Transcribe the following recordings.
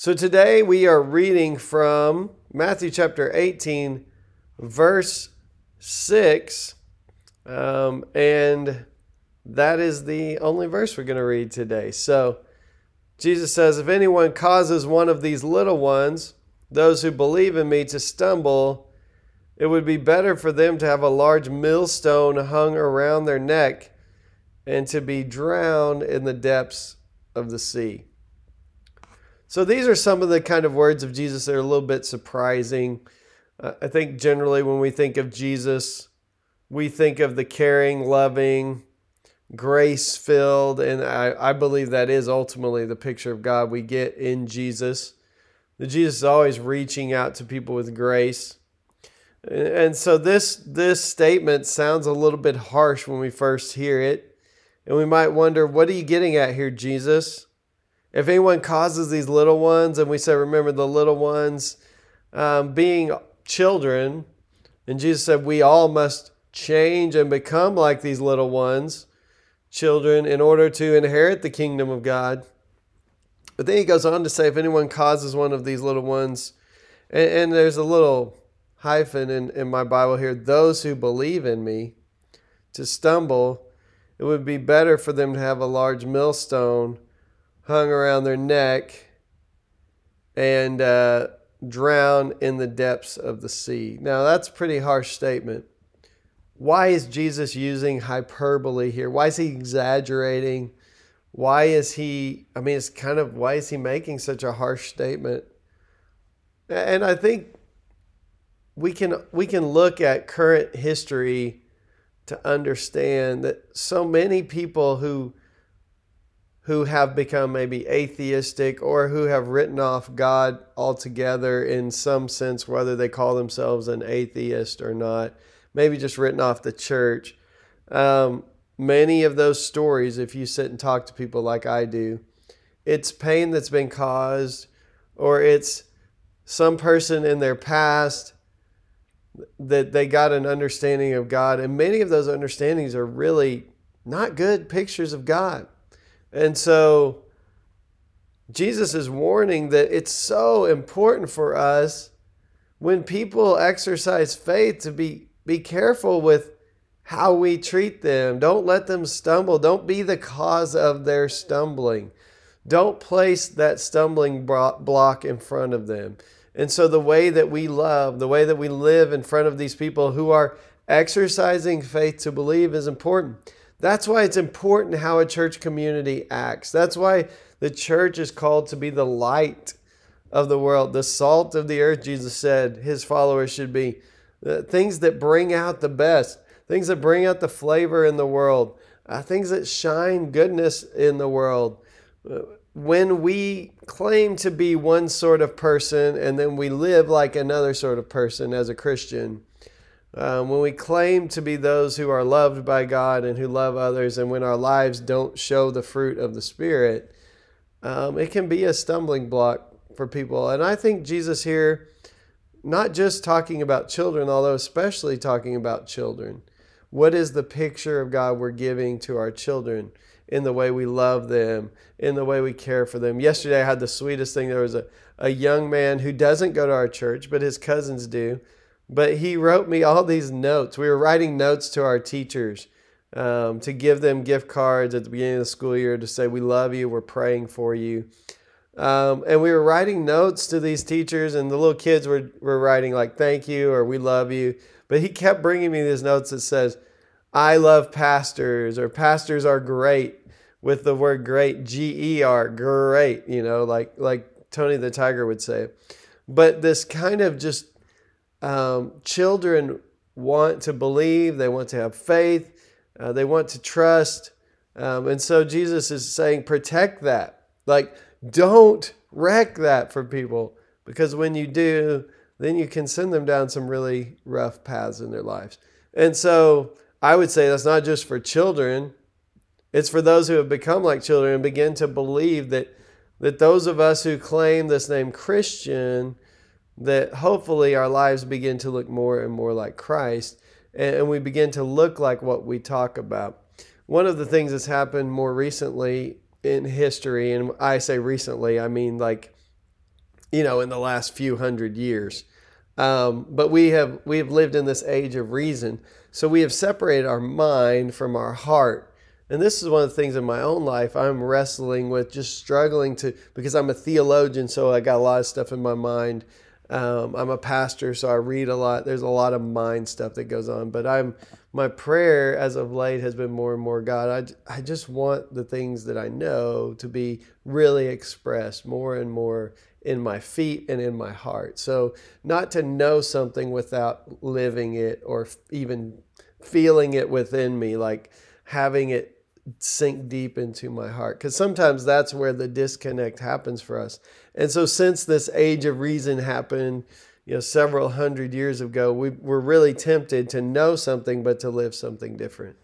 So today we are reading from Matthew chapter 18, verse 6. Um, and that is the only verse we're going to read today. So Jesus says, If anyone causes one of these little ones, those who believe in me, to stumble, it would be better for them to have a large millstone hung around their neck and to be drowned in the depths of the sea. So these are some of the kind of words of Jesus that are a little bit surprising. Uh, I think generally when we think of Jesus, we think of the caring, loving, grace filled, and I, I believe that is ultimately the picture of God we get in Jesus. The Jesus is always reaching out to people with grace. And so this this statement sounds a little bit harsh when we first hear it. And we might wonder, what are you getting at here, Jesus? If anyone causes these little ones, and we say, remember the little ones um, being children, and Jesus said, we all must change and become like these little ones, children, in order to inherit the kingdom of God. But then he goes on to say, if anyone causes one of these little ones, and, and there's a little hyphen in, in my Bible here, those who believe in me, to stumble, it would be better for them to have a large millstone hung around their neck and uh, drown in the depths of the sea. Now, that's a pretty harsh statement. Why is Jesus using hyperbole here? Why is he exaggerating? Why is he, I mean, it's kind of, why is he making such a harsh statement? And I think we can we can look at current history to understand that so many people who who have become maybe atheistic or who have written off God altogether in some sense, whether they call themselves an atheist or not, maybe just written off the church. Um, many of those stories, if you sit and talk to people like I do, it's pain that's been caused, or it's some person in their past that they got an understanding of God. And many of those understandings are really not good pictures of God. And so Jesus is warning that it's so important for us when people exercise faith to be be careful with how we treat them. Don't let them stumble. Don't be the cause of their stumbling. Don't place that stumbling block in front of them. And so, the way that we love, the way that we live in front of these people who are exercising faith to believe is important. That's why it's important how a church community acts. That's why the church is called to be the light of the world, the salt of the earth, Jesus said his followers should be. Uh, things that bring out the best, things that bring out the flavor in the world, uh, things that shine goodness in the world. Uh, when we claim to be one sort of person and then we live like another sort of person as a Christian, um, when we claim to be those who are loved by God and who love others, and when our lives don't show the fruit of the Spirit, um, it can be a stumbling block for people. And I think Jesus here, not just talking about children, although especially talking about children, what is the picture of God we're giving to our children in the way we love them, in the way we care for them? Yesterday, I had the sweetest thing. There was a, a young man who doesn't go to our church, but his cousins do but he wrote me all these notes. We were writing notes to our teachers um, to give them gift cards at the beginning of the school year to say, We love you, we're praying for you. Um, and we were writing notes to these teachers, and the little kids were, were writing, like, Thank you, or We love you. But he kept bringing me these notes that says, I love pastors, or pastors are great with the word great, G E R, great, you know, like, like Tony the Tiger would say. But this kind of just um, children want to believe, they want to have faith, uh, they want to trust. Um, and so Jesus is saying, protect that. Like, don't wreck that for people because when you do, then you can send them down some really rough paths in their lives. And so I would say that's not just for children, it's for those who have become like children and begin to believe that that those of us who claim this name Christian that hopefully our lives begin to look more and more like Christ and we begin to look like what we talk about. One of the things that's happened more recently in history, and I say recently, I mean like, you know, in the last few hundred years. Um, but we have we have lived in this age of reason, so we have separated our mind from our heart. And this is one of the things in my own life I'm wrestling with, just struggling to because I'm a theologian, so I got a lot of stuff in my mind um, I'm a pastor, so I read a lot. There's a lot of mind stuff that goes on, but I'm my prayer as of late has been more and more God. I, I just want the things that I know to be really expressed more and more in my feet and in my heart. So not to know something without living it or even feeling it within me, like having it sink deep into my heart because sometimes that's where the disconnect happens for us. And so since this age of reason happened you know several hundred years ago we were really tempted to know something but to live something different.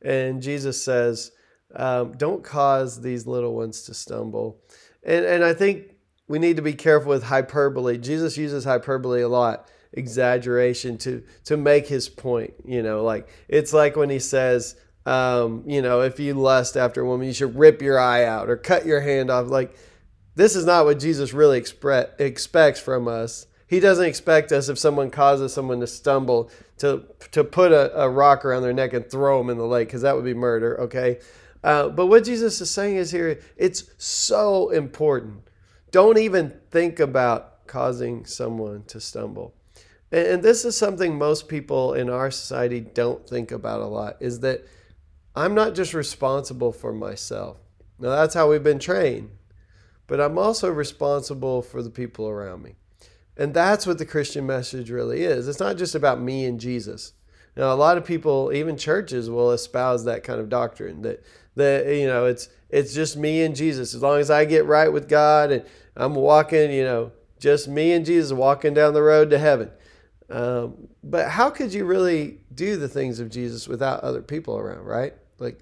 And jesus says um, don't cause these little ones to stumble. And and i think we need to be careful with hyperbole. Jesus uses hyperbole a lot exaggeration to to make his point you know like it's like when he says um, you know, if you lust after a woman, you should rip your eye out or cut your hand off. Like, this is not what Jesus really expre- expects from us. He doesn't expect us if someone causes someone to stumble to to put a, a rock around their neck and throw them in the lake because that would be murder. Okay, uh, but what Jesus is saying is here, it's so important. Don't even think about causing someone to stumble. And, and this is something most people in our society don't think about a lot. Is that I'm not just responsible for myself. Now, that's how we've been trained, but I'm also responsible for the people around me. And that's what the Christian message really is. It's not just about me and Jesus. Now, a lot of people, even churches, will espouse that kind of doctrine that that you know it's it's just me and Jesus. As long as I get right with God and I'm walking, you know, just me and Jesus walking down the road to heaven. Um, but how could you really do the things of Jesus without other people around, right? Like,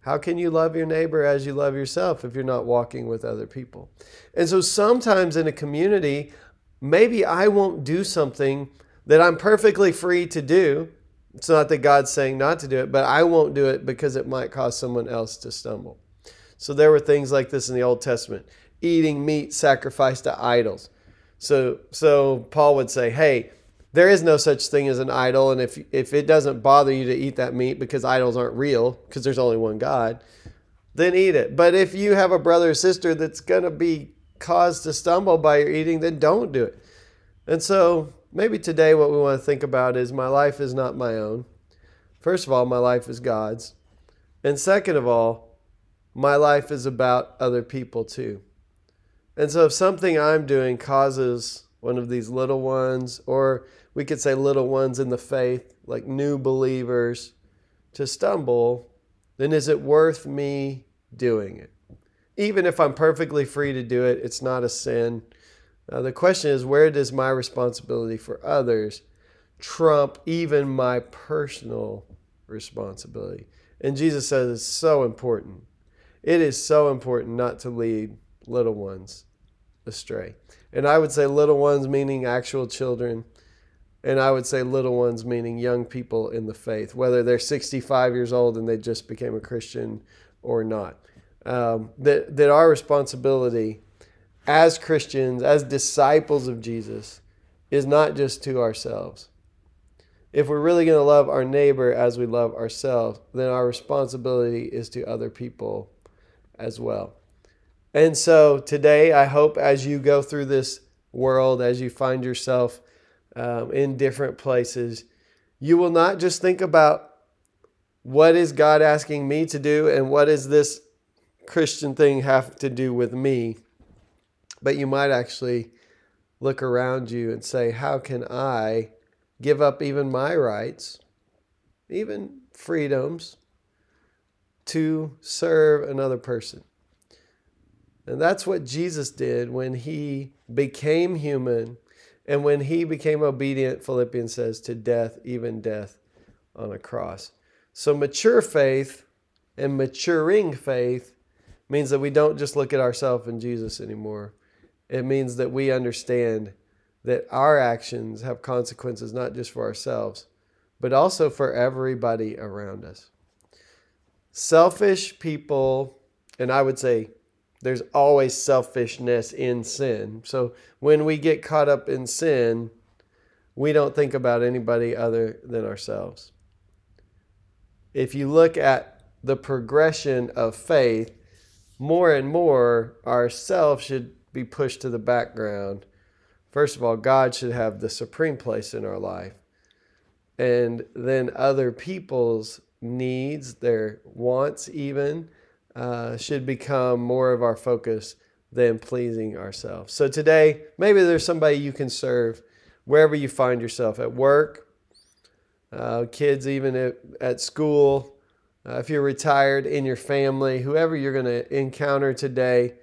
how can you love your neighbor as you love yourself if you're not walking with other people? And so sometimes in a community, maybe I won't do something that I'm perfectly free to do. It's not that God's saying not to do it, but I won't do it because it might cause someone else to stumble. So there were things like this in the Old Testament eating meat sacrificed to idols. So, so Paul would say, hey, there is no such thing as an idol and if if it doesn't bother you to eat that meat because idols aren't real because there's only one god then eat it. But if you have a brother or sister that's going to be caused to stumble by your eating then don't do it. And so maybe today what we want to think about is my life is not my own. First of all my life is god's. And second of all my life is about other people too. And so if something i'm doing causes one of these little ones, or we could say little ones in the faith, like new believers, to stumble, then is it worth me doing it? Even if I'm perfectly free to do it, it's not a sin. Uh, the question is, where does my responsibility for others trump even my personal responsibility? And Jesus says it's so important. It is so important not to lead little ones astray. And I would say little ones meaning actual children. And I would say little ones meaning young people in the faith, whether they're 65 years old and they just became a Christian or not. Um, that, that our responsibility as Christians, as disciples of Jesus, is not just to ourselves. If we're really going to love our neighbor as we love ourselves, then our responsibility is to other people as well. And so today, I hope as you go through this world, as you find yourself um, in different places, you will not just think about what is God asking me to do and what does this Christian thing have to do with me, but you might actually look around you and say, How can I give up even my rights, even freedoms, to serve another person? And that's what Jesus did when he became human and when he became obedient, Philippians says, to death, even death on a cross. So mature faith and maturing faith means that we don't just look at ourselves and Jesus anymore. It means that we understand that our actions have consequences not just for ourselves, but also for everybody around us. Selfish people, and I would say there's always selfishness in sin. So when we get caught up in sin, we don't think about anybody other than ourselves. If you look at the progression of faith, more and more ourselves should be pushed to the background. First of all, God should have the supreme place in our life. And then other people's needs, their wants, even, uh, should become more of our focus than pleasing ourselves. So today, maybe there's somebody you can serve wherever you find yourself at work, uh, kids, even at, at school, uh, if you're retired in your family, whoever you're going to encounter today,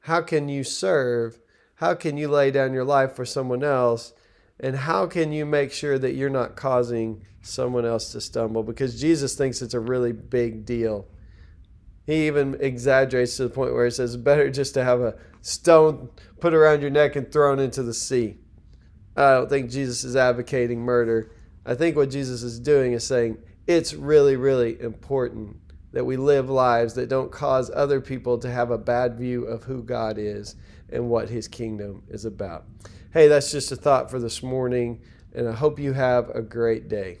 how can you serve? How can you lay down your life for someone else? And how can you make sure that you're not causing someone else to stumble? Because Jesus thinks it's a really big deal he even exaggerates to the point where he says, better just to have a stone put around your neck and thrown into the sea. I don't think Jesus is advocating murder. I think what Jesus is doing is saying it's really, really important that we live lives that don't cause other people to have a bad view of who God is and what his kingdom is about. Hey, that's just a thought for this morning, and I hope you have a great day.